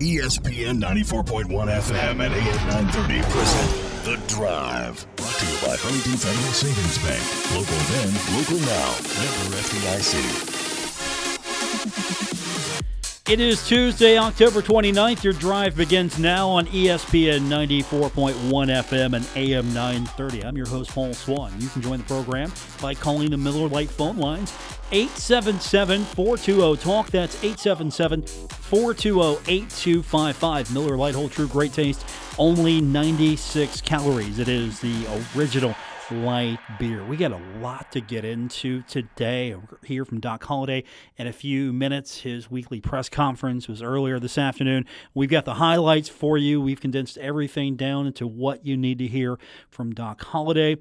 ESPN 94.1 FM and AM 930 present The Drive. Brought to you by Huntington Federal Savings Bank. Local then, local now. Member FDIC. It is Tuesday, October 29th. Your drive begins now on ESPN 94.1 FM and AM 930. I'm your host, Paul Swann. You can join the program by calling the Miller Lite phone lines 877 420 TALK. That's 877 420 8255. Miller Lite Hold True Great Taste, only 96 calories. It is the original light beer. We got a lot to get into today. We're here from Doc Holliday in a few minutes. His weekly press conference was earlier this afternoon. We've got the highlights for you. We've condensed everything down into what you need to hear from Doc Holliday.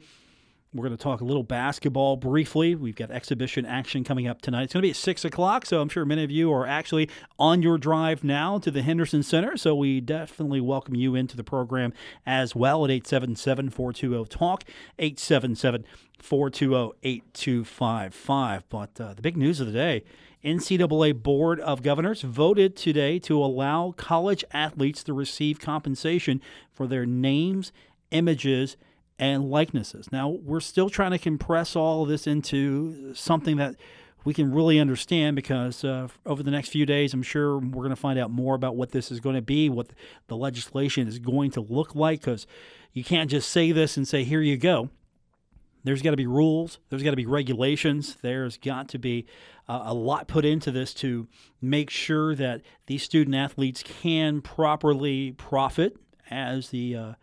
We're going to talk a little basketball briefly. We've got exhibition action coming up tonight. It's going to be at 6 o'clock, so I'm sure many of you are actually on your drive now to the Henderson Center. So we definitely welcome you into the program as well at 877 420 TALK, 877 420 8255. But uh, the big news of the day NCAA Board of Governors voted today to allow college athletes to receive compensation for their names, images, and likenesses. Now, we're still trying to compress all this into something that we can really understand because uh, over the next few days, I'm sure we're going to find out more about what this is going to be, what the legislation is going to look like, because you can't just say this and say, here you go. There's got to be rules, there's got to be regulations, there's got to be uh, a lot put into this to make sure that these student athletes can properly profit as the uh,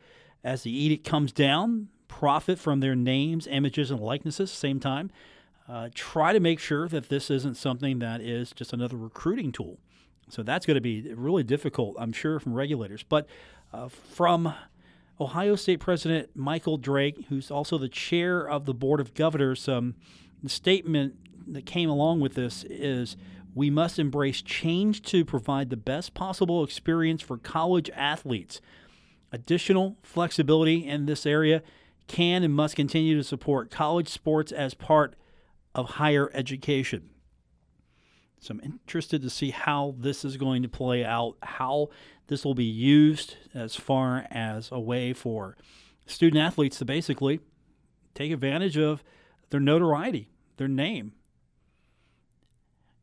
as the edict comes down, profit from their names, images, and likenesses. Same time, uh, try to make sure that this isn't something that is just another recruiting tool. So that's going to be really difficult, I'm sure, from regulators. But uh, from Ohio State President Michael Drake, who's also the chair of the Board of Governors, um, the statement that came along with this is we must embrace change to provide the best possible experience for college athletes. Additional flexibility in this area can and must continue to support college sports as part of higher education. So I'm interested to see how this is going to play out, how this will be used as far as a way for student athletes to basically take advantage of their notoriety, their name.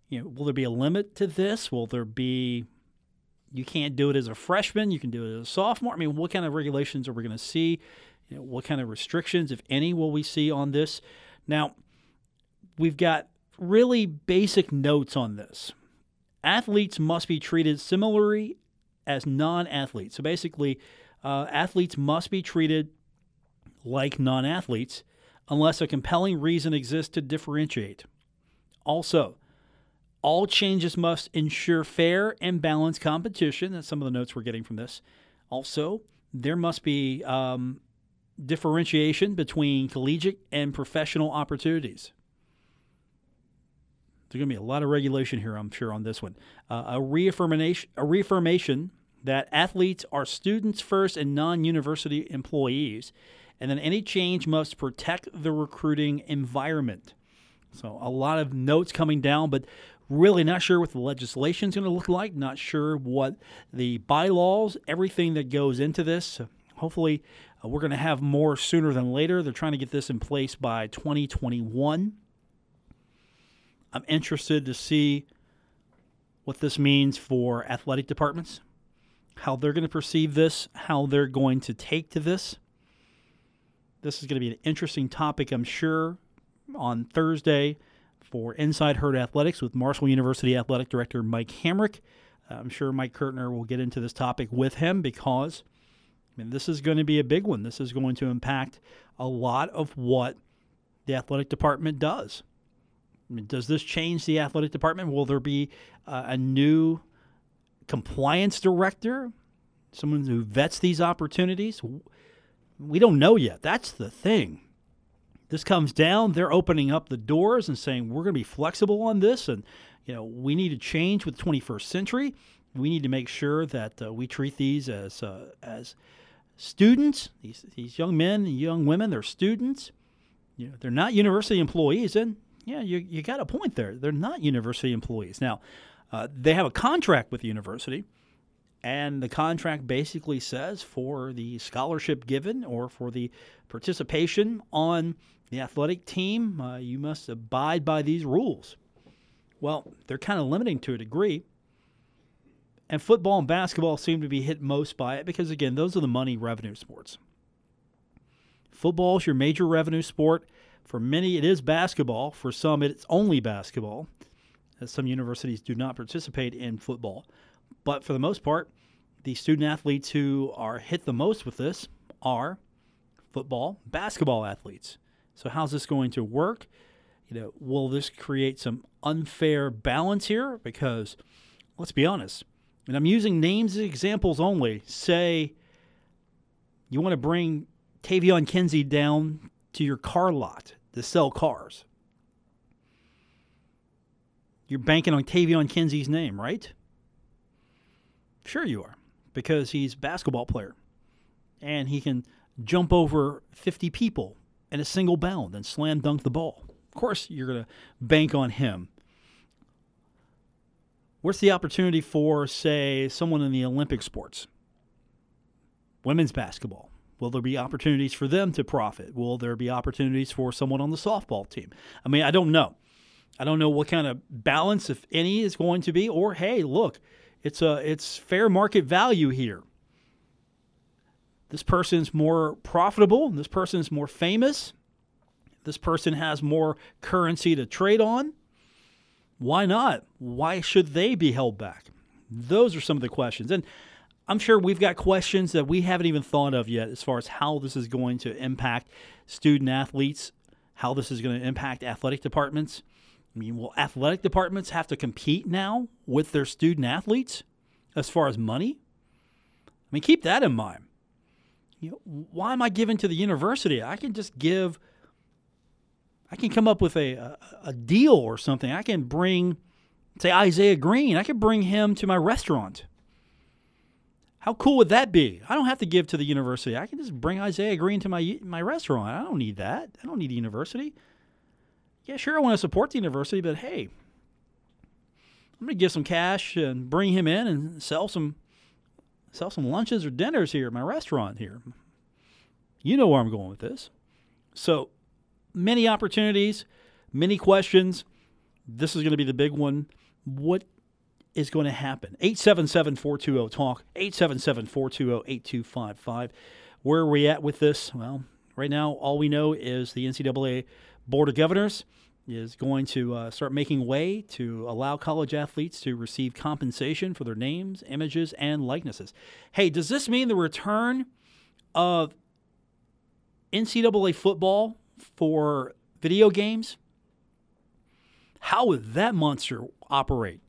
You know, will there be a limit to this? Will there be you can't do it as a freshman, you can do it as a sophomore? I mean, what kind of regulations are we going to see? You know, what kind of restrictions, if any, will we see on this? Now, we've got really basic notes on this. Athletes must be treated similarly as non athletes. So basically, uh, athletes must be treated like non athletes unless a compelling reason exists to differentiate. Also, all changes must ensure fair and balanced competition. That's some of the notes we're getting from this. Also, there must be um, differentiation between collegiate and professional opportunities. There's going to be a lot of regulation here, I'm sure, on this one. Uh, a reaffirmation, a reaffirmation that athletes are students first and non-university employees, and then any change must protect the recruiting environment. So a lot of notes coming down, but really not sure what the legislation is going to look like. Not sure what the bylaws, everything that goes into this. Hopefully, uh, we're going to have more sooner than later. They're trying to get this in place by 2021. I'm interested to see what this means for athletic departments, how they're going to perceive this, how they're going to take to this. This is going to be an interesting topic, I'm sure, on Thursday for Inside Herd Athletics with Marshall University Athletic Director Mike Hamrick. I'm sure Mike Kurtner will get into this topic with him because I mean, this is going to be a big one. This is going to impact a lot of what the athletic department does. I mean, does this change the athletic department? Will there be uh, a new compliance director, someone who vets these opportunities? We don't know yet. That's the thing. This comes down, they're opening up the doors and saying we're going to be flexible on this, and you know we need to change with the 21st century. We need to make sure that uh, we treat these as uh, as students. These these young men and young women, they're students. You know, they're not university employees, and yeah, you you got a point there. They're not university employees. Now, uh, they have a contract with the university, And the contract basically says for the scholarship given or for the participation on the athletic team, uh, you must abide by these rules. Well, they're kind of limiting to a degree. And football and basketball seem to be hit most by it because, again, those are the money revenue sports. Football is your major revenue sport. For many, it is basketball. For some, it's only basketball, as some universities do not participate in football. But for the most part, the student athletes who are hit the most with this are football, basketball athletes. So, how's this going to work? You know, will this create some unfair balance here? Because let's be honest, and I'm using names as examples only. Say you want to bring Taevion Kinsey down to your car lot to sell cars. You're banking on Taevion Kinsey's name, right? Sure, you are, because he's a basketball player and he can jump over 50 people in a single bound and slam dunk the ball. Of course, you're going to bank on him. Where's the opportunity for, say, someone in the Olympic sports? Women's basketball. Will there be opportunities for them to profit? Will there be opportunities for someone on the softball team? I mean, I don't know. I don't know what kind of balance, if any, is going to be. Or hey, look, it's a it's fair market value here. This person's more profitable. This person's more famous. This person has more currency to trade on. Why not? Why should they be held back? Those are some of the questions. And I'm sure we've got questions that we haven't even thought of yet as far as how this is going to impact student athletes, how this is going to impact athletic departments. I mean, will athletic departments have to compete now with their student athletes as far as money? I mean, keep that in mind. You know, why am I giving to the university? I can just give, I can come up with a, a, a deal or something. I can bring, say, Isaiah Green, I could bring him to my restaurant how cool would that be? I don't have to give to the university. I can just bring Isaiah Green to my my restaurant. I don't need that. I don't need a university. Yeah, sure, I want to support the university, but hey, I'm going to give some cash and bring him in and sell some sell some lunches or dinners here at my restaurant here. You know where I'm going with this. So, many opportunities, many questions. This is going to be the big one. What is going to happen. 877 420 TALK, 877 420 8255. Where are we at with this? Well, right now, all we know is the NCAA Board of Governors is going to uh, start making way to allow college athletes to receive compensation for their names, images, and likenesses. Hey, does this mean the return of NCAA football for video games? How would that monster operate?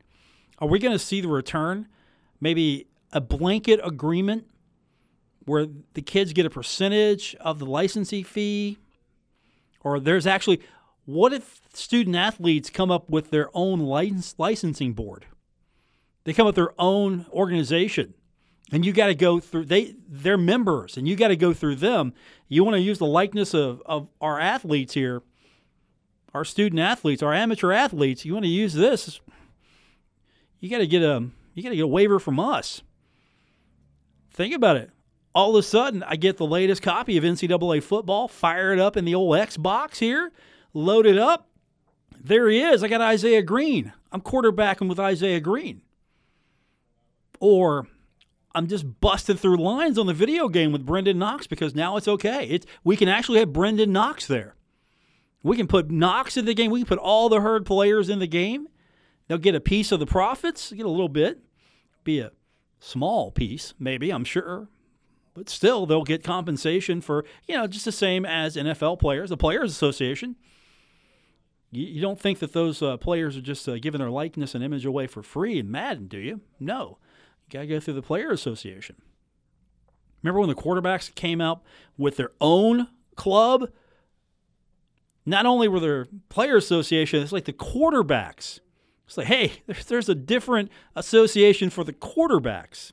Are we going to see the return? Maybe a blanket agreement where the kids get a percentage of the licensing fee? Or there's actually, what if student athletes come up with their own licensing board? They come up with their own organization. And you got to go through they they're members and you got to go through them. You want to use the likeness of, of our athletes here, our student athletes, our amateur athletes. You want to use this you got to get a you got to get a waiver from us. Think about it. All of a sudden, I get the latest copy of NCAA football, fire it up in the old Xbox here, load it up. There he is. I got Isaiah Green. I'm quarterbacking with Isaiah Green. Or I'm just busting through lines on the video game with Brenden Knox because now it's okay. It's we can actually have Brenden Knox there. We can put Knox in the game. We can put all the herd players in the game, They'll get a piece of the profits, get a little bit, be a small piece, maybe, I'm sure. But still, they'll get compensation for, you know, just the same as NFL players, the Players Association. You, you don't think that those uh, players are just uh, giving their likeness and image away for free in Madden, do you? No. You got to go through the Player Association. Remember when the quarterbacks came out with their own club? Not only were there Player Association, it's like the quarterbacks it's like, hey, there's, there's a different association for the quarterbacks.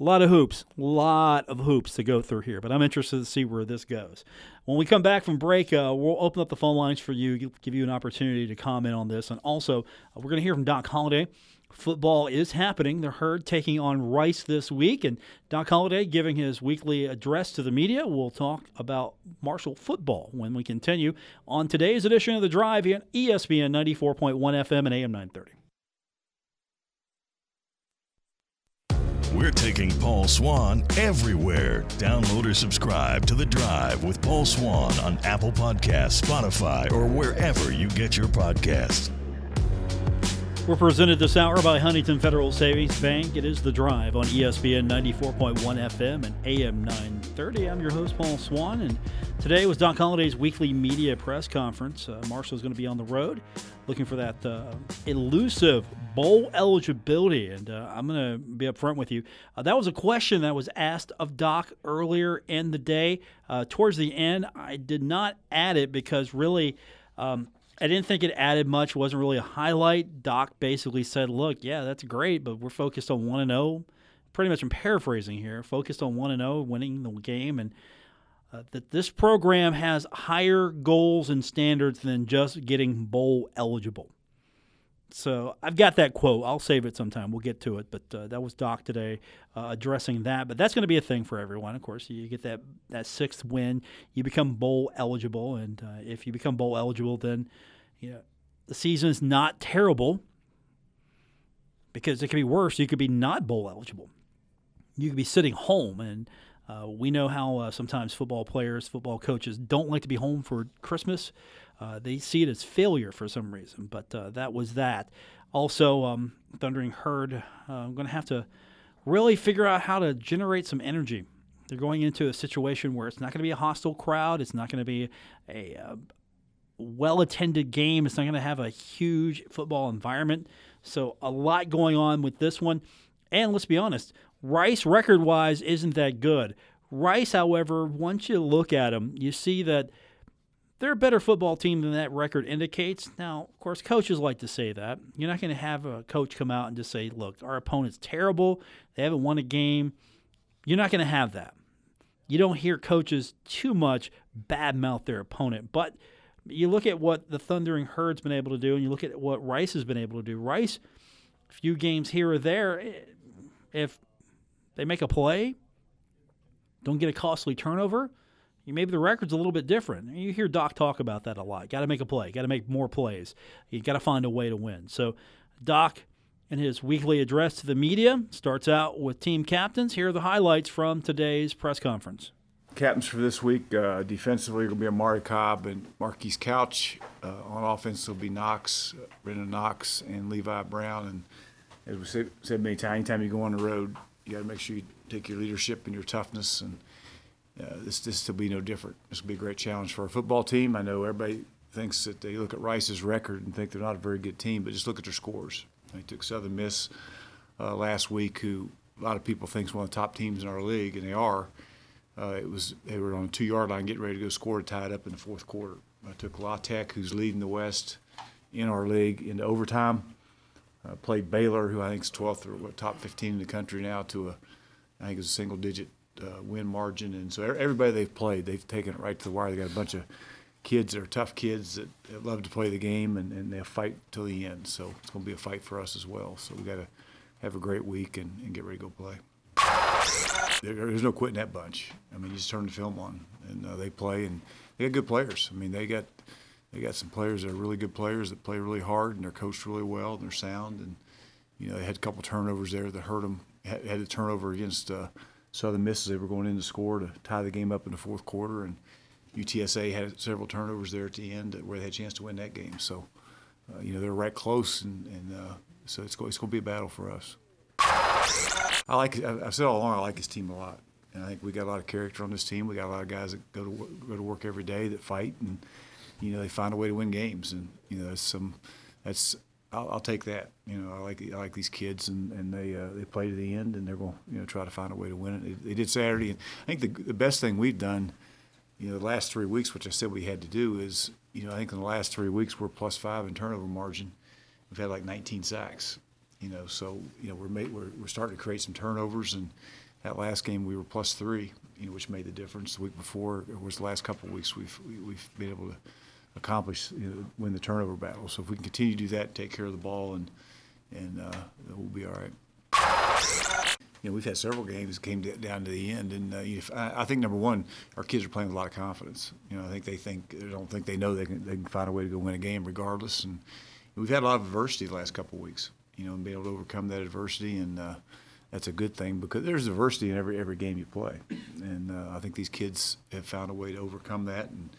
A lot of hoops, a lot of hoops to go through here, but I'm interested to see where this goes. When we come back from break, uh, we'll open up the phone lines for you, give you an opportunity to comment on this. And also, uh, we're going to hear from Doc Holliday football is happening. The Herd taking on Rice this week, and Doc Holliday giving his weekly address to the media. We'll talk about Marshall football when we continue on today's edition of The Drive on ESPN 94.1 FM and AM 930. We're taking Paul Swann everywhere. Download or subscribe to The Drive with Paul Swann on Apple Podcasts, Spotify, or wherever you get your podcasts. We're presented this hour by Huntington Federal Savings Bank. It is The Drive on ESPN 94.1 FM and AM Thirty. I'm your host, Paul Swann, and today was Doc Holliday's weekly media press conference. Uh, Marshall's going to be on the road looking for that uh, elusive bowl eligibility, and uh, I'm going to be upfront with you. Uh, that was a question that was asked of Doc earlier in the day. Uh, towards the end, I did not add it because really um, I didn't think it added much, wasn't really a highlight. Doc basically said, look, yeah, that's great, but we're focused on 1 and 0 Pretty much, I'm paraphrasing here. Focused on one and zero, oh, winning the game, and uh, that this program has higher goals and standards than just getting bowl eligible. So I've got that quote. I'll save it sometime. We'll get to it. But uh, that was Doc today uh, addressing that. But that's going to be a thing for everyone. Of course, you get that that sixth win, you become bowl eligible, and uh, if you become bowl eligible, then you know the season is not terrible because it could be worse. You could be not bowl eligible. You could be sitting home and uh, we know how uh, sometimes football players, football coaches don't like to be home for Christmas. Uh, they see it as failure for some reason, but uh, that was that. Also, um, Thundering Herd, uh, I'm going to have to really figure out how to generate some energy. They're going into a situation where it's not going to be a hostile crowd, it's not going to be a uh, well attended game, it's not going to have a huge football environment. So, a lot going on with this one. And let's be honest, Rice, record wise, isn't that good. Rice, however, once you look at them, you see that they're a better football team than that record indicates. Now, of course, coaches like to say that. You're not going to have a coach come out and just say, look, our opponent's terrible. They haven't won a game. You're not going to have that. You don't hear coaches too much badmouth their opponent. But you look at what the Thundering Herd's been able to do, and you look at what Rice has been able to do. Rice, a few games here or there, eh, if they make a play, don't get a costly turnover, maybe the record's a little bit different. You hear Doc talk about that a lot. Got to make a play, got to make more plays. You got to find a way to win. So, Doc, in his weekly address to the media, starts out with team captains. Here are the highlights from today's press conference. Captains for this week uh, defensively will be Amari Cobb and Marquise Couch. Uh, on offense will be Knox, uh, Brenden Knox, and Levi Brown. And as we said, said many times, anytime you go on the road, you got to make sure you take your leadership and your toughness, and uh, this this will be no different. This will be a great challenge for our football team. I know everybody thinks that they look at Rice's record and think they're not a very good team, but just look at their scores. They took Southern Miss uh, last week, who a lot of people think is one of the top teams in our league, and they are. Uh, it was they were on a two-yard line, getting ready to go score, tied up in the fourth quarter. I took La Tech, who's leading the West in our league, into overtime uh, played Baylor, who I think is 12th or top 15 in the country now, to a I think it's a single digit uh, win margin. And so everybody they've played, they've taken it right to the wire. They got a bunch of kids that are tough kids that, that love to play the game and, and they'll fight till the end. So it's going to be a fight for us as well. So we got to have a great week and, and get ready to go play. There, there's no quitting that bunch. I mean, you just turn the film on and uh, they play and they got good players. I mean, they got they got some players that are really good players that play really hard and they're coached really well and they're sound. And you know they had a couple turnovers there that hurt them. Had, a turnover against uh, Southern Miss as they were going in to score to tie the game up in the fourth quarter, and UTSA had several turnovers there at the end where they had a chance to win that game. So uh, you know they're right close, and, and uh, so it's, it's going to be a battle for us. I like I've said all along I like this team a lot. And I think we got a lot of character on this team. We got a lot of guys that go to go to work every day that fight and you know they find a way to win games, and you know that's some that's I'll, I'll, take that. You know, I like I like these kids, and, and they uh, they play to the end, and they're going to you know try to find a way to win it. They, did Saturday, and I think the the best thing we've done, you know, the last three weeks, which I said we had to do, is you know I think in the last three weeks we're plus five in turnover margin. We've had like 19 sacks. You know, so you know we're made, we're we're starting to create some turnovers, and that last game we were plus three, you know, which made the difference. The week before, it was the last couple of weeks we've we, have we have been able to accomplish, you know, win the turnover battle. So if we can continue to do that, take care of the ball, and and uh, we'll be all right. You know, we've had several games that came down to the end, and uh, know, I, I think number one, our kids are playing with a lot of confidence. You know, I think they think they don't think they know they can they can find a way to go win a game regardless, and we've had a lot of adversity the last couple of weeks. You know, and be able to overcome that adversity, and uh, that's a good thing because there's adversity in every every game you play, and uh, I think these kids have found a way to overcome that and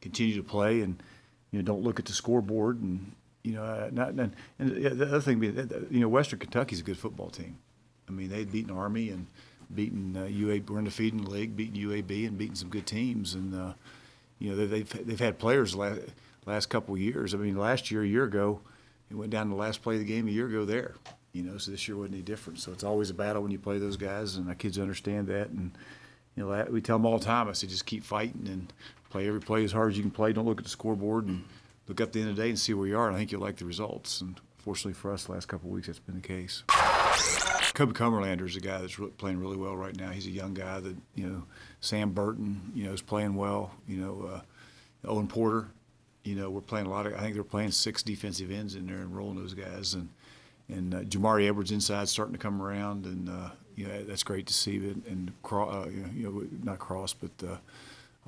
continue to play, and you know, don't look at the scoreboard, and you know, uh, not and, and the other thing, be you know, Western Kentucky's a good football team. I mean, they'd beaten Army and beaten uh, UAB. We're in the league, beaten UAB and beaten some good teams. And uh, you know, they've they've had players last last couple of years. I mean, last year, a year ago, it went down to the last play of the game a year ago there. You know, so this year wasn't any different. So it's always a battle when you play those guys, and our kids understand that. And you know, we tell them all the time. I say, just keep fighting and play every play as hard as you can play. Don't look at the scoreboard and look up the end of the day and see where you are. And I think you'll like the results. And fortunately for us, the last couple of weeks, that's been the case. Kobe Cumberlander is a guy that's playing really well right now. He's a young guy that you know. Sam Burton, you know, is playing well. You know, uh, Owen Porter. You know, we're playing a lot of. I think they're playing six defensive ends in there and rolling those guys. And and uh, Jamari Edwards inside starting to come around, and uh, you know that's great to see. And, and uh, you know, not Cross, but uh,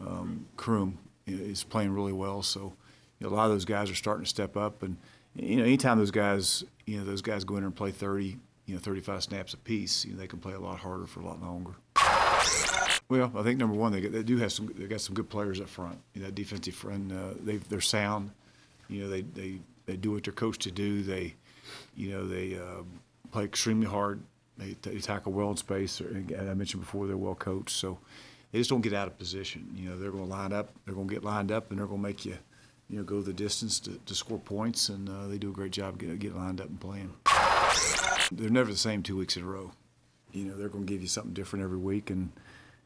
um, Kroom is playing really well. So you know, a lot of those guys are starting to step up. And you know, anytime those guys, you know, those guys go in there and play 30, you know 35 snaps apiece, you know, they can play a lot harder for a lot longer. Well, I think number one, they, they do have some. They got some good players up front. You know, defensive front. Uh, they they're sound. You know, they, they they do what they're coached to do. They, you know, they uh, play extremely hard. They, they tackle well in space. And I mentioned before, they're well coached. So they just don't get out of position. You know, they're going to line up. They're going to get lined up, and they're going to make you, you know, go the distance to, to score points. And uh, they do a great job getting get lined up and playing they're never the same two weeks in a row. You know, they're going to give you something different every week, and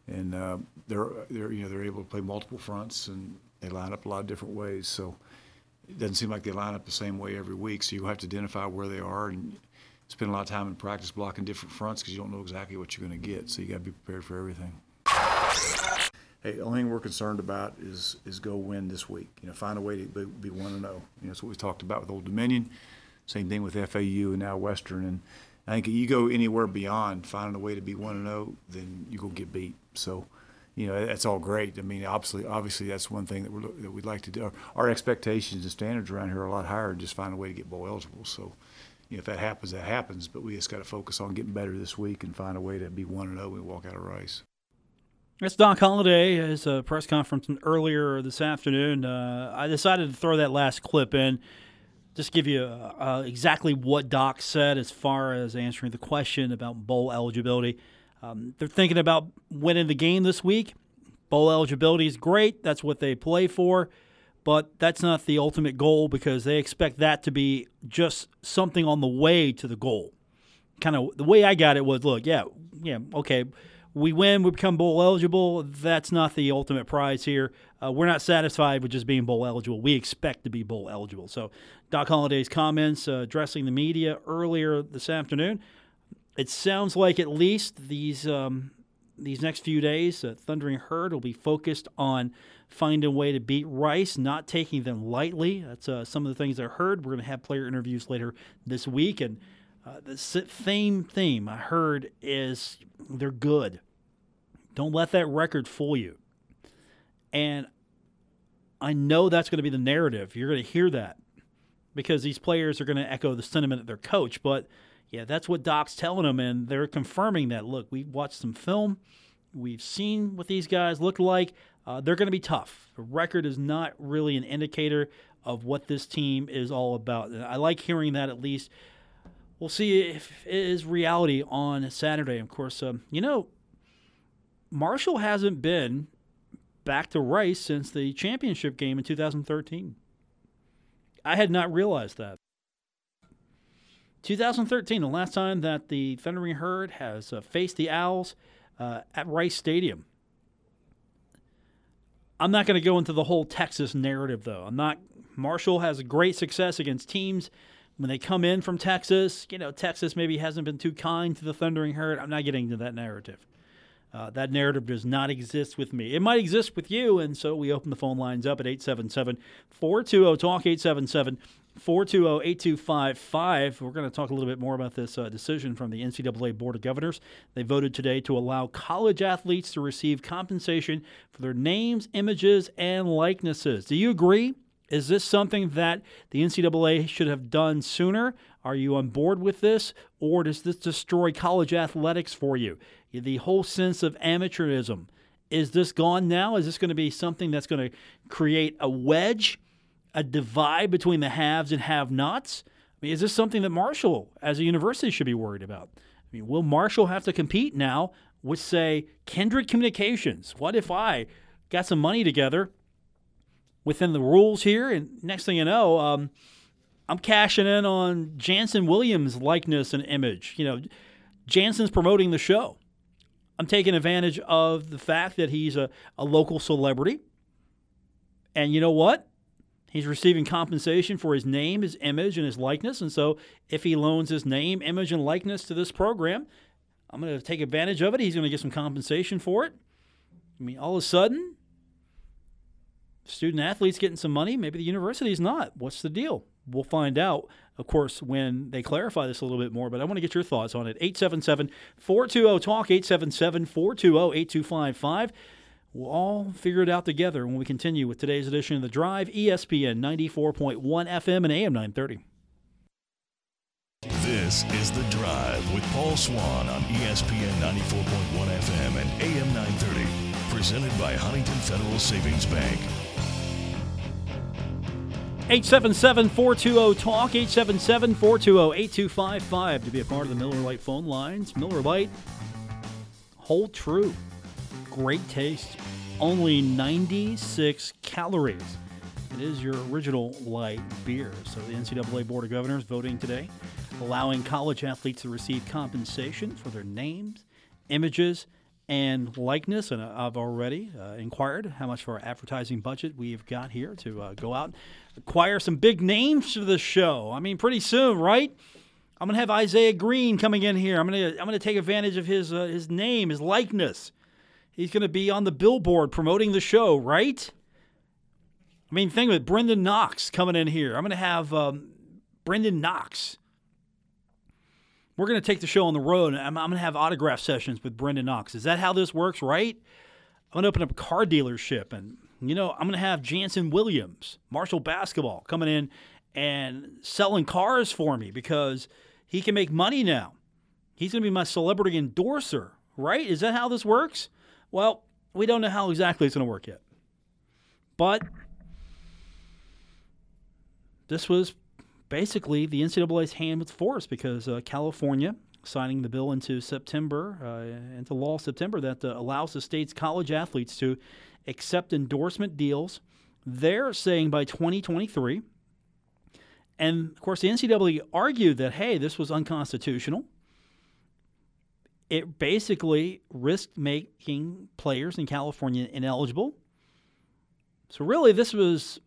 and uh, they're they're you know they're able to play multiple fronts, and they line up a lot of different ways. So it doesn't seem like they line up the same way every week. So you have to identify where they are and spend a lot of time in practice blocking different fronts because you don't know exactly what you're going to get. So you got to be prepared for everything. Hey, the only thing we're concerned about is is go win this week. You know, find a way to be, one and zero. Oh. You know, that's what we talked about with Old Dominion. Same thing with FAU and now Western. And I think if you go anywhere beyond finding a way to be one and zero, oh, then you go get beat. So, you know, that's all great. I mean, obviously, obviously that's one thing that, we're, that we'd like to do. Our, our, expectations and standards around here are a lot higher. Just find a way to get bowl eligible. So, you know, if that happens, that happens. But we just got to focus on getting better this week and find a way to be one and zero and walk out of Rice. That's Doc Holliday. His a press conference earlier this afternoon. Uh, I decided to throw that last clip in just give you uh, exactly what Doc said as far as answering the question about bowl eligibility. Um, they're thinking about winning the game this week. Bowl eligibility is great. That's what they play for. But that's not the ultimate goal because they expect that to be just something on the way to the goal. Kind of the way I got it was look, yeah, yeah, okay we win, we become bowl eligible. That's not the ultimate prize here. Uh, we're not satisfied with just being bowl eligible. We expect to be bowl eligible. So, Doc Holliday's comments uh, addressing the media earlier this afternoon. It sounds like at least these um, these next few days, uh, Thundering Herd will be focused on finding a way to beat Rice, not taking them lightly. That's uh, some of the things I heard. We're going to have player interviews later this week, and uh, the same theme I heard is they're good. Don't let that record fool you. And I know that's going to be the narrative. You're going to hear that because these players are going to echo the sentiment of their coach. But yeah, that's what Doc's telling them, and they're confirming that. Look, we've watched some film. We've seen what these guys look like. Uh, they're going to be tough. The record is not really an indicator of what this team is all about. And I like hearing that at least. We'll see if it is reality on Saturday. Of course, um, you know, Marshall hasn't been back to Rice since the championship game in 2013. I had not realized that. 2013, the last time that the Thundering Herd has uh, faced the Owls uh, at Rice Stadium. I'm not going to go into the whole Texas narrative, though. I'm not. Marshall has great success against teams when they come in from Texas. You know, Texas maybe hasn't been too kind to the Thundering Herd. I'm not getting into that narrative. Uh, that narrative does not exist with me. It might exist with you, and so we open the phone lines up at 877 420 Talk, 877 420 8255. We're going to talk a little bit more about this uh, decision from the NCAA Board of Governors. They voted today to allow college athletes to receive compensation for their names, images, and likenesses. Do you agree? Is this something that the NCAA should have done sooner? Are you on board with this? Or does this destroy college athletics for you? The whole sense of amateurism. Is this gone now? Is this going to be something that's going to create a wedge, a divide between the haves and have nots? I mean, is this something that Marshall, as a university, should be worried about? I mean, will Marshall have to compete now with, say, Kindred Communications? What if I got some money together within the rules here, and next thing you know, um, I'm cashing in on Jannson Williams' likeness and image. You know, Jannson's promoting the show. I'm taking advantage of the fact that he's a, a local celebrity. And you know what? He's receiving compensation for his name, his image, and his likeness. And so if he loans his name, image, and likeness to this program, I'm going to take advantage of it. He's going to get some compensation for it. I mean, all of a sudden, student athletes getting some money. Maybe the university's not. What's the deal? We'll find out, of course, when they clarify this a little bit more. But I want to get your thoughts on it. 877 420 TALK, 877 420 8255. We'll all figure it out together when we continue with today's edition of The Drive, ESPN 94.1 FM and AM 930. This is The Drive with Paul Swann on ESPN 94.1 FM and AM 930. Presented by Huntington Federal Savings Bank. 877 420 TALK, 877 420 8255 to be a part of the Miller Lite phone lines. Miller Lite, hold true. Great taste. Only 96 calories. It is your original light beer. So the NCAA Board of Governors voting today, allowing college athletes to receive compensation for their names, images, and likeness. And I've already uh, inquired how much for our advertising budget we've got here to uh, go out and acquire some big names for the show. I mean, pretty soon, right? I'm gonna have Isaiah Green coming in here. I'm gonna I'm gonna take advantage of his uh, his name, his likeness. He's gonna be on the billboard promoting the show, right? I mean, think of it. Brenden Knox coming in here. I'm gonna have um, Brenden Knox. We're gonna take the show on the road. I'm, I'm gonna have autograph sessions with Brenden Knox. Is that how this works, right? I'm gonna open up a car dealership and you know, I'm going to have Jannson Williams, Marshall Basketball, coming in and selling cars for me because he can make money now. He's going to be my celebrity endorser, right? Is that how this works? Well, we don't know how exactly it's going to work yet. But this was basically the NCAA's hand was forced because uh, California signing the bill into September, uh, into law September, that uh, allows the state's college athletes to accept endorsement deals. They're saying by 2023. And of course, the NCAA argued that, hey, this was unconstitutional. It basically risked making players in California ineligible. So, really, this was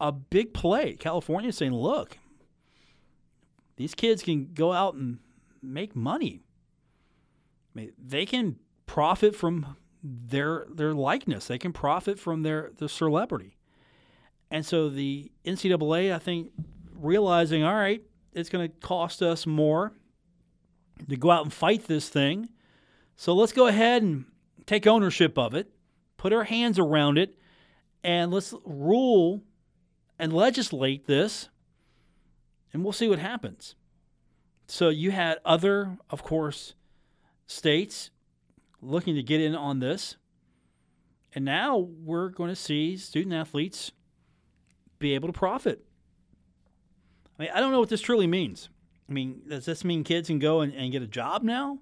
a big play. California saying, look, these kids can go out and make money. I mean, they can profit from their their likeness. They can profit from their the celebrity. And so the NCAA, I think, realizing, all right, it's going to cost us more to go out and fight this thing. So let's go ahead and take ownership of it, put our hands around it, and let's rule and legislate this, and we'll see what happens. So you had other, of course, states looking to get in on this. And now we're going to see student athletes be able to profit. I mean, I don't know what this truly means. I mean, does this mean kids can go and, and get a job now?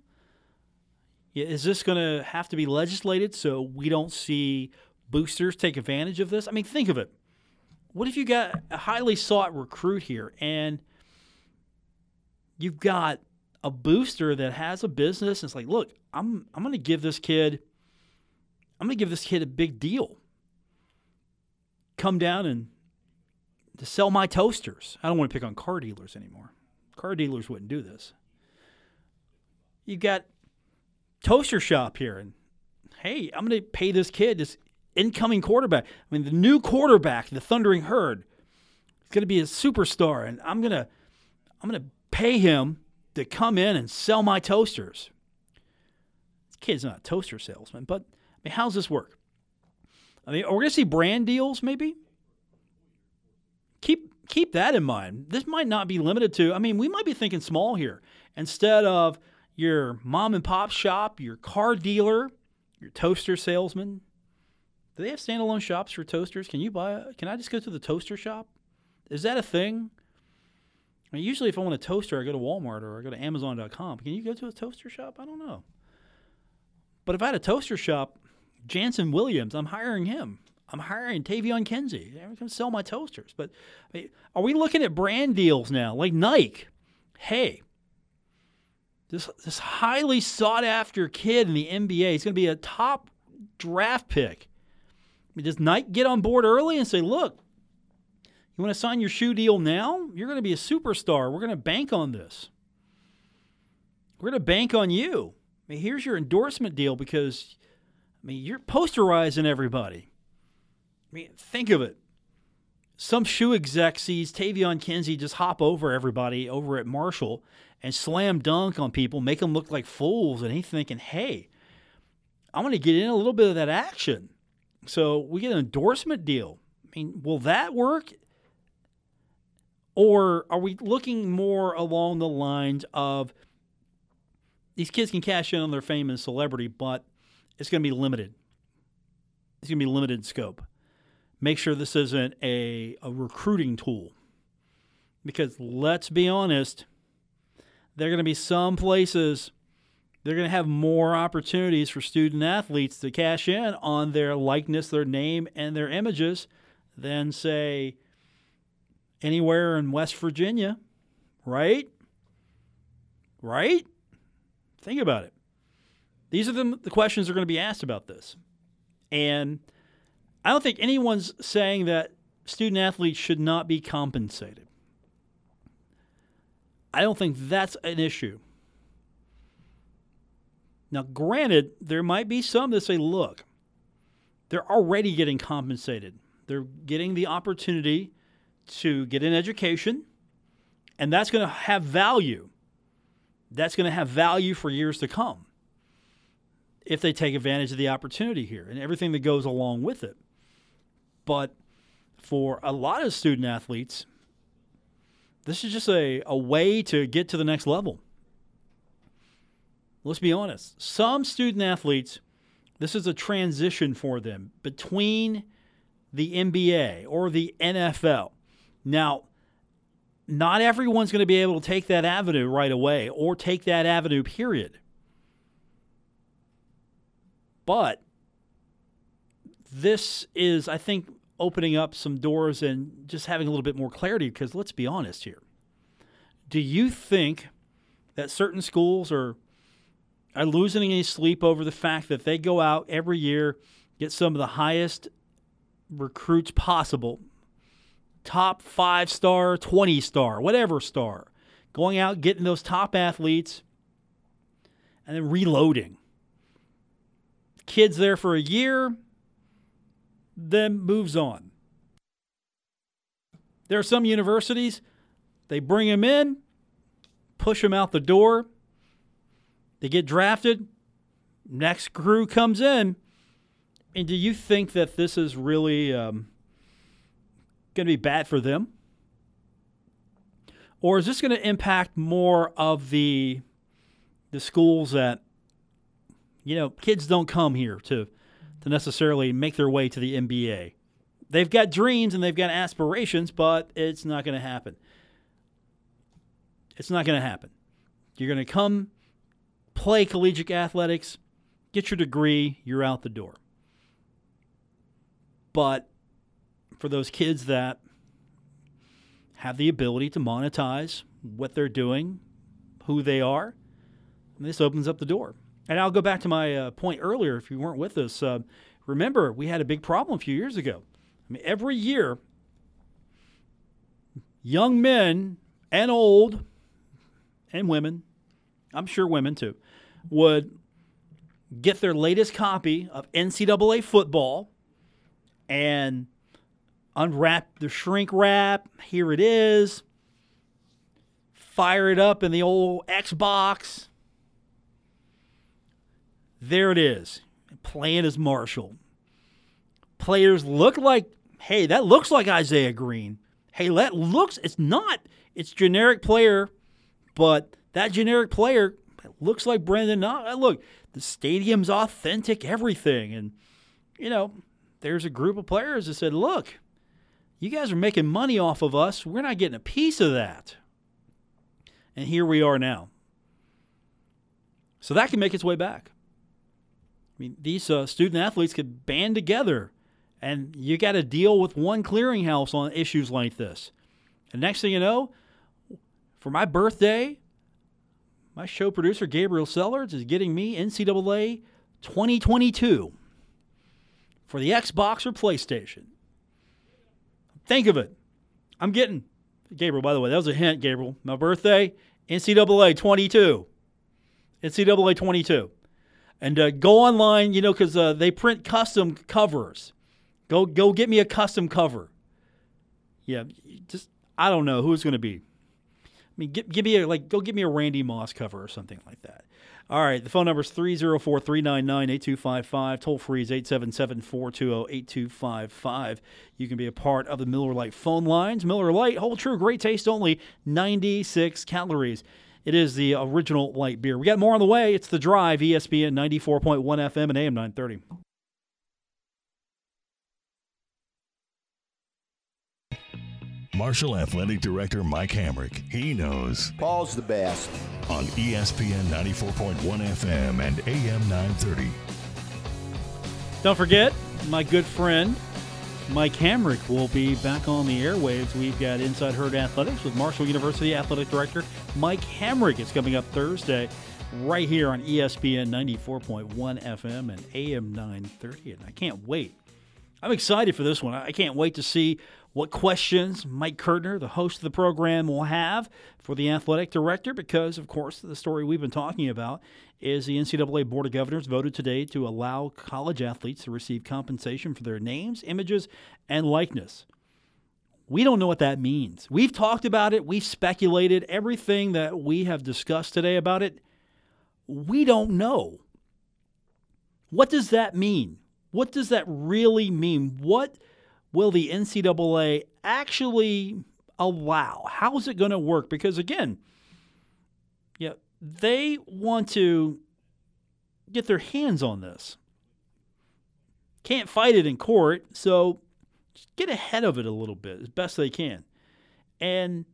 Is this going to have to be legislated so we don't see boosters take advantage of this? I mean, think of it. What if you got a highly sought recruit here and you've got a booster that has a business and it's like, look, I'm I'm going to give this kid I'm to give this kid a big deal. Come down and to sell my toasters. I don't want to pick on car dealers anymore. Car dealers wouldn't do this. You've got toaster shop here and hey, I'm going to pay this kid this incoming quarterback. I mean, the new quarterback, the Thundering Herd, He's going to be a superstar, and I'm going to I'm going to pay him to come in and sell my toasters. This kid's not a toaster salesman, but I mean, how's this work? I mean, are we going to see brand deals maybe? Keep keep that in mind. This might not be limited to. I mean, we might be thinking small here. Instead of your mom and pop shop, your car dealer, your toaster salesman. Do they have standalone shops for toasters? Can you buy? A, can I just go to the toaster shop? Is that a thing? I mean, usually, if I want a toaster, I go to Walmart or I go to Amazon.com. Can you go to a toaster shop? I don't know. But if I had a toaster shop, Jannson Williams, I'm hiring him. I'm hiring Taevion Kinsey. I'm going to sell my toasters. But I mean, are we looking at brand deals now, like Nike? Hey, this this highly sought after kid in the NBA is going to be a top draft pick. Does Nike get on board early and say, look, you want to sign your shoe deal now? You're going to be a superstar. We're going to bank on this. We're going to bank on you. I mean, here's your endorsement deal because, I mean, you're posterizing everybody. I mean, think of it. Some shoe exec sees Taevion Kinsey just hop over everybody over at Marshall and slam dunk on people, make them look like fools, and he's thinking, hey, I want to get in a little bit of that action. So we get an endorsement deal. I mean, will that work? Or are we looking more along the lines of these kids can cash in on their fame and celebrity, but it's going to be limited. It's going to be limited scope. Make sure this isn't a, a recruiting tool. Because let's be honest, there are going to be some places they're going to have more opportunities for student athletes to cash in on their likeness, their name, and their images than, say, anywhere in West Virginia, right? Right? Think about it. These are the, the questions that are going to be asked about this. And I don't think anyone's saying that student athletes should not be compensated. I don't think that's an issue. Now, granted, there might be some that say, look, they're already getting compensated. They're getting the opportunity to get an education, and that's going to have value. That's going to have value for years to come if they take advantage of the opportunity here and everything that goes along with it. But for a lot of student athletes, this is just a, a way to get to the next level. Let's be honest. Some student athletes, this is a transition for them between the NBA or the NFL. Now, not everyone's going to be able to take that avenue right away or take that avenue, period. But this is, I think, opening up some doors and just having a little bit more clarity because let's be honest here. Do you think that certain schools are are losing any sleep over the fact that they go out every year, get some of the highest recruits possible, top five star, 20 star, whatever star, going out, getting those top athletes, and then reloading. Kids there for a year, then moves on. There are some universities, they bring them in, push them out the door, they get drafted, next crew comes in. And do you think that this is really um, going to be bad for them? Or is this going to impact more of the the schools that you know kids don't come here to to necessarily make their way to the NBA? They've got dreams and they've got aspirations, but it's not going to happen. It's not going to happen. You're going to come play collegiate athletics, get your degree, you're out the door. But for those kids that have the ability to monetize what they're doing, who they are, this opens up the door. And I'll go back to my uh, point earlier if you weren't with us. Uh, remember, we had a big problem a few years ago. I mean, every year, young men and old and women, I'm sure women too, would get their latest copy of NCAA football and unwrap the shrink wrap. Here it is. Fire it up in the old Xbox. There it is. Playing as Marshall. Players look like, hey, that looks like Isaiah Green. Hey, that looks, it's not. It's generic player, but that generic player looks like Brandon. Look, the stadium's authentic, everything. And, you know, there's a group of players that said, look, you guys are making money off of us. We're not getting a piece of that. And here we are now. So that can make its way back. I mean, these uh, student athletes could band together, and you got to deal with one clearinghouse on issues like this. And next thing you know, for my birthday, my show producer Gabriel Sellers is getting me NCAA 2022 for the Xbox or PlayStation. Think of it. I'm getting Gabriel. By the way, that was a hint, Gabriel. My birthday, NCAA 22. NCAA 22 and uh, go online, you know, because uh, they print custom covers. Go go get me a custom cover. Yeah, just I don't know who's going to be. I mean, give, give me a like go get me a Randy Moss cover or something like that. All right, the phone number is 304 399 8255. Toll free is 877 420 8255. You can be a part of the Miller Lite phone lines. Miller Lite, hold true, great taste only, 96 calories. It is the original light beer. We got more on the way. It's the drive, ESPN 94.1 FM and AM 930. Marshall Athletic Director Mike Hamrick. He knows. Paul's the best. On ESPN 94.1 FM and AM 930. Don't forget, my good friend Mike Hamrick will be back on the airwaves. We've got Inside Herd Athletics with Marshall University Athletic Director Mike Hamrick. It's coming up Thursday right here on ESPN 94.1 FM and AM 930. And I can't wait. I'm excited for this one. I can't wait to see what questions Mike Kirtner, the host of the program, will have for the athletic director because, of course, the story we've been talking about is the NCAA Board of Governors voted today to allow college athletes to receive compensation for their names, images, and likeness. We don't know what that means. We've talked about it, we've speculated everything that we have discussed today about it. We don't know. What does that mean? What does that really mean? What will the NCAA actually allow? How is it going to work? Because again, yeah, they want to get their hands on this. Can't fight it in court, so get ahead of it a little bit as best they can. And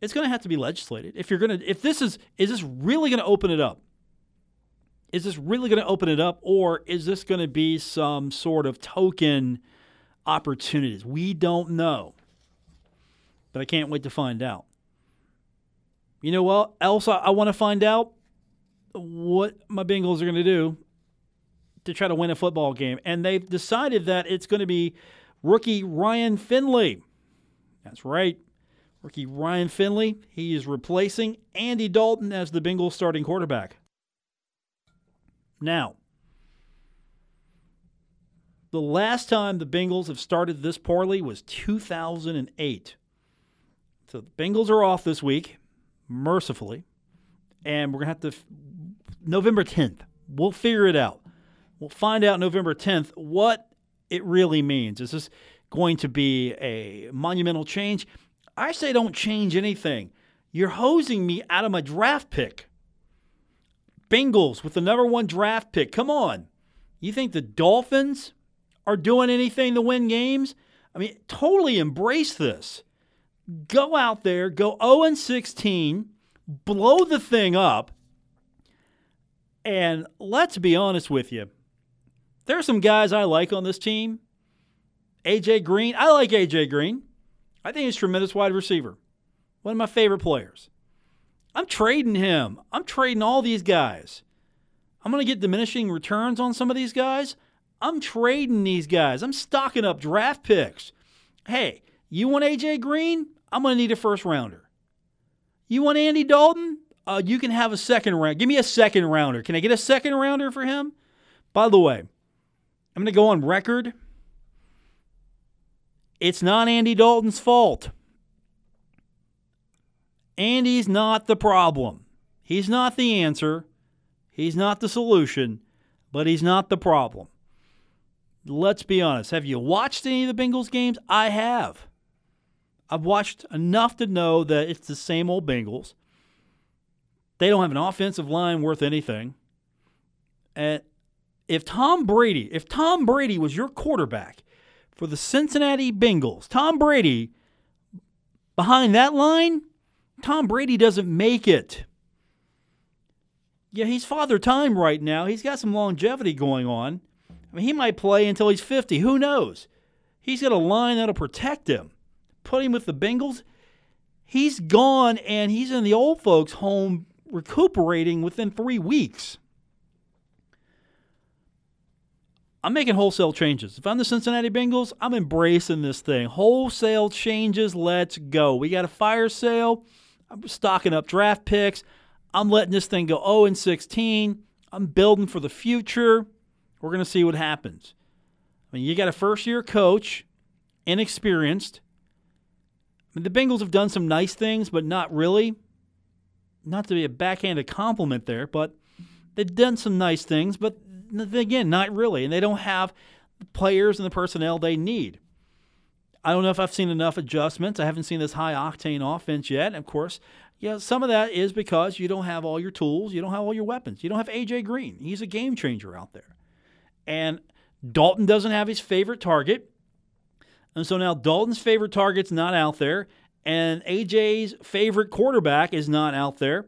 it's going to have to be legislated. If you're going to if this is is this really going to open it up? Is this really going to open it up or is this going to be some sort of token opportunities? We don't know. But I can't wait to find out. You know what else I, I want to find out? What my Bengals are going to do to try to win a football game. And they've decided that it's going to be rookie Ryan Finley. That's right. Rookie Ryan Finley. He is replacing Andy Dalton as the Bengals starting quarterback. Now, the last time the Bengals have started this poorly was 2008. So the Bengals are off this week mercifully. And we're going to have to, November 10th, we'll figure it out. We'll find out November 10th what it really means. Is this going to be a monumental change? I say don't change anything. You're hosing me out of my draft pick. Bengals with the number one draft pick. Come on. You think the Dolphins are doing anything to win games? I mean, totally embrace this go out there, go 0 16, blow the thing up. And let's be honest with you. There are some guys I like on this team. AJ Green, I like AJ Green. I think he's a tremendous wide receiver. One of my favorite players. I'm trading him. I'm trading all these guys. I'm going to get diminishing returns on some of these guys. I'm trading these guys. I'm stocking up draft picks. Hey, you want AJ Green? I'm going to need a first rounder. You want Andy Dalton? Uh, you can have a second round. Give me a second rounder. Can I get a second rounder for him? By the way, I'm going to go on record it's not Andy Dalton's fault. Andy's not the problem. He's not the answer. He's not the solution, but he's not the problem. Let's be honest. Have you watched any of the Bengals games? I have. I've watched enough to know that it's the same old Bengals. They don't have an offensive line worth anything. And if Tom Brady, if Tom Brady was your quarterback for the Cincinnati Bengals, Tom Brady behind that line, Tom Brady doesn't make it. Yeah, he's father time right now. He's got some longevity going on. I mean, he might play until he's 50. Who knows? He's got a line that'll protect him. Put him with the Bengals. He's gone and he's in the old folks' home recuperating within three weeks. I'm making wholesale changes. If I'm the Cincinnati Bengals, I'm embracing this thing. Wholesale changes, let's go. We got a fire sale. I'm stocking up draft picks. I'm letting this thing go 0 and 16. I'm building for the future. We're going to see what happens. I mean, you got a first year coach, inexperienced. I mean, the Bengals have done some nice things, but not really. Not to be a backhanded compliment there, but they've done some nice things, but again, not really. And they don't have the players and the personnel they need. I don't know if I've seen enough adjustments. I haven't seen this high octane offense yet. Of course, yeah, some of that is because you don't have all your tools, you don't have all your weapons. You don't have AJ Green. He's a game changer out there. And Dalton doesn't have his favorite target. And so now Dalton's favorite target's not out there, and AJ's favorite quarterback is not out there.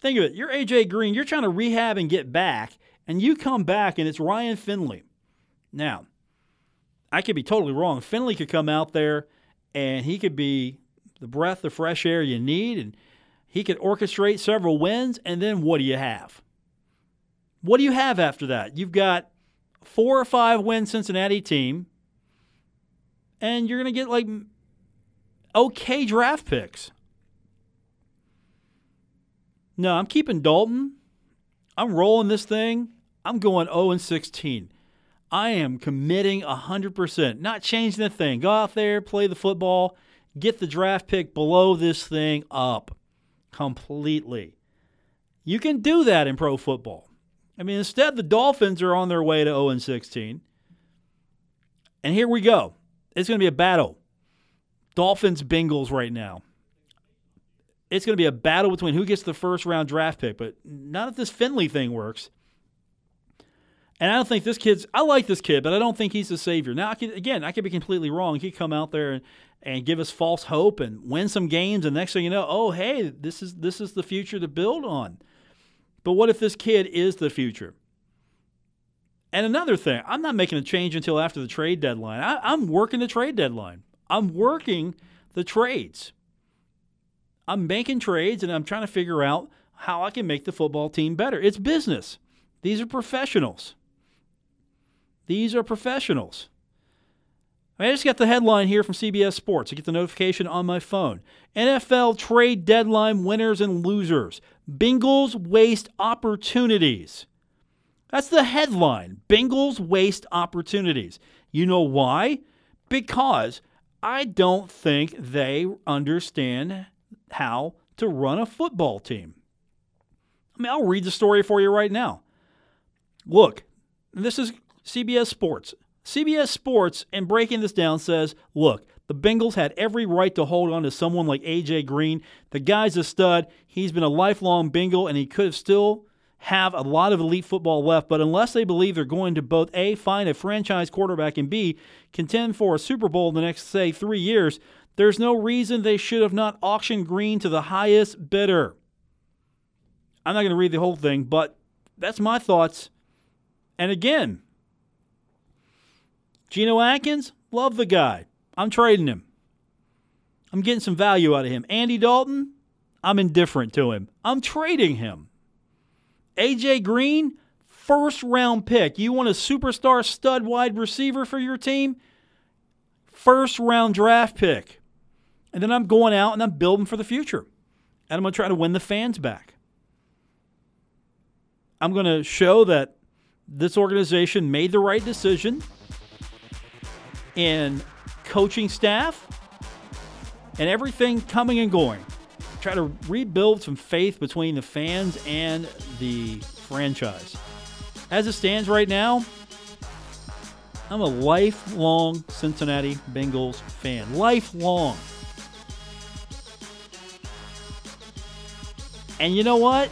Think of it. You're AJ Green. You're trying to rehab and get back, and you come back and it's Ryan Finley. Now, I could be totally wrong. Finley could come out there and he could be the breath of fresh air you need, and he could orchestrate several wins. And then what do you have? What do you have after that? You've got four or five win Cincinnati team, and you're going to get like okay draft picks. No, I'm keeping Dalton. I'm rolling this thing. I'm going 0 and 16. I am committing 100%, not changing a thing. Go out there, play the football, get the draft pick, blow this thing up completely. You can do that in pro football. I mean, instead, the Dolphins are on their way to 0 and 16. And here we go. It's going to be a battle. Dolphins Bengals right now. It's going to be a battle between who gets the first round draft pick, but not if this Finley thing works. And I don't think this kid's. I like this kid, but I don't think he's the savior. Now, I could, again, I could be completely wrong. He could come out there and, and give us false hope and win some games, and next thing you know, oh hey, this is this is the future to build on. But what if this kid is the future? And another thing, I'm not making a change until after the trade deadline. I, am working the trade deadline. I'm working the trades. I'm making trades, and I'm trying to figure out how I can make the football team better. It's business. These are professionals. These are professionals. I just got the headline here from CBS Sports. I get the notification on my phone. NFL trade deadline winners and losers. Bengals waste opportunities. That's the headline. Bengals waste opportunities. You know why? Because I don't think they understand how to run a football team. I mean, I'll read the story for you right now. Look, this is CBS Sports. CBS Sports, and breaking this down, says look, the Bengals had every right to hold on to someone like A.J. Green. The guy's a stud. He's been a lifelong Bengal, and he could have still have a lot of elite football left. But unless they believe they're going to both A, find a franchise quarterback, and B, contend for a Super Bowl in the next, say, three years, there's no reason they should have not auctioned Green to the highest bidder. I'm not going to read the whole thing, but that's my thoughts. And again, Geno Atkins, love the guy. I'm trading him. I'm getting some value out of him. Andy Dalton, I'm indifferent to him. I'm trading him. AJ Green, first round pick. You want a superstar stud wide receiver for your team? First round draft pick. And then I'm going out and I'm building for the future. And I'm going to try to win the fans back. I'm going to show that this organization made the right decision in coaching staff, and everything coming and going. Try to rebuild some faith between the fans and the franchise. As it stands right now, I'm a lifelong Cincinnati Bengals fan. Lifelong. And you know what?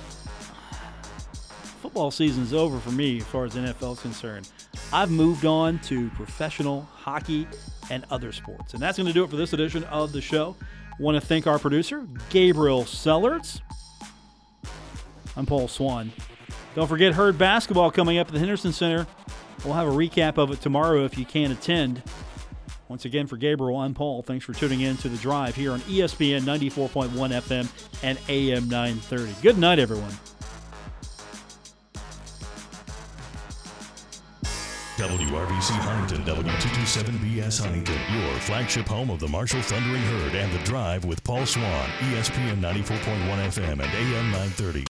Football season's over for me as far as NFL is concerned. I've moved on to professional hockey and other sports. And that's going to do it for this edition of the show. Want to thank our producer, Gabriel Sellards. I'm Paul Swann. Don't forget Herd basketball coming up at the Henderson Center. We'll have a recap of it tomorrow if you can't attend. Once again, for Gabriel, I'm Paul. Thanks for tuning in to The Drive here on ESPN 94.1 FM and AM 930. Good night, everyone. WRVC Huntington, W227BS Huntington, your flagship home of the Marshall Thundering Herd and The Drive with Paul Swann, ESPN 94.1 FM and AM 930.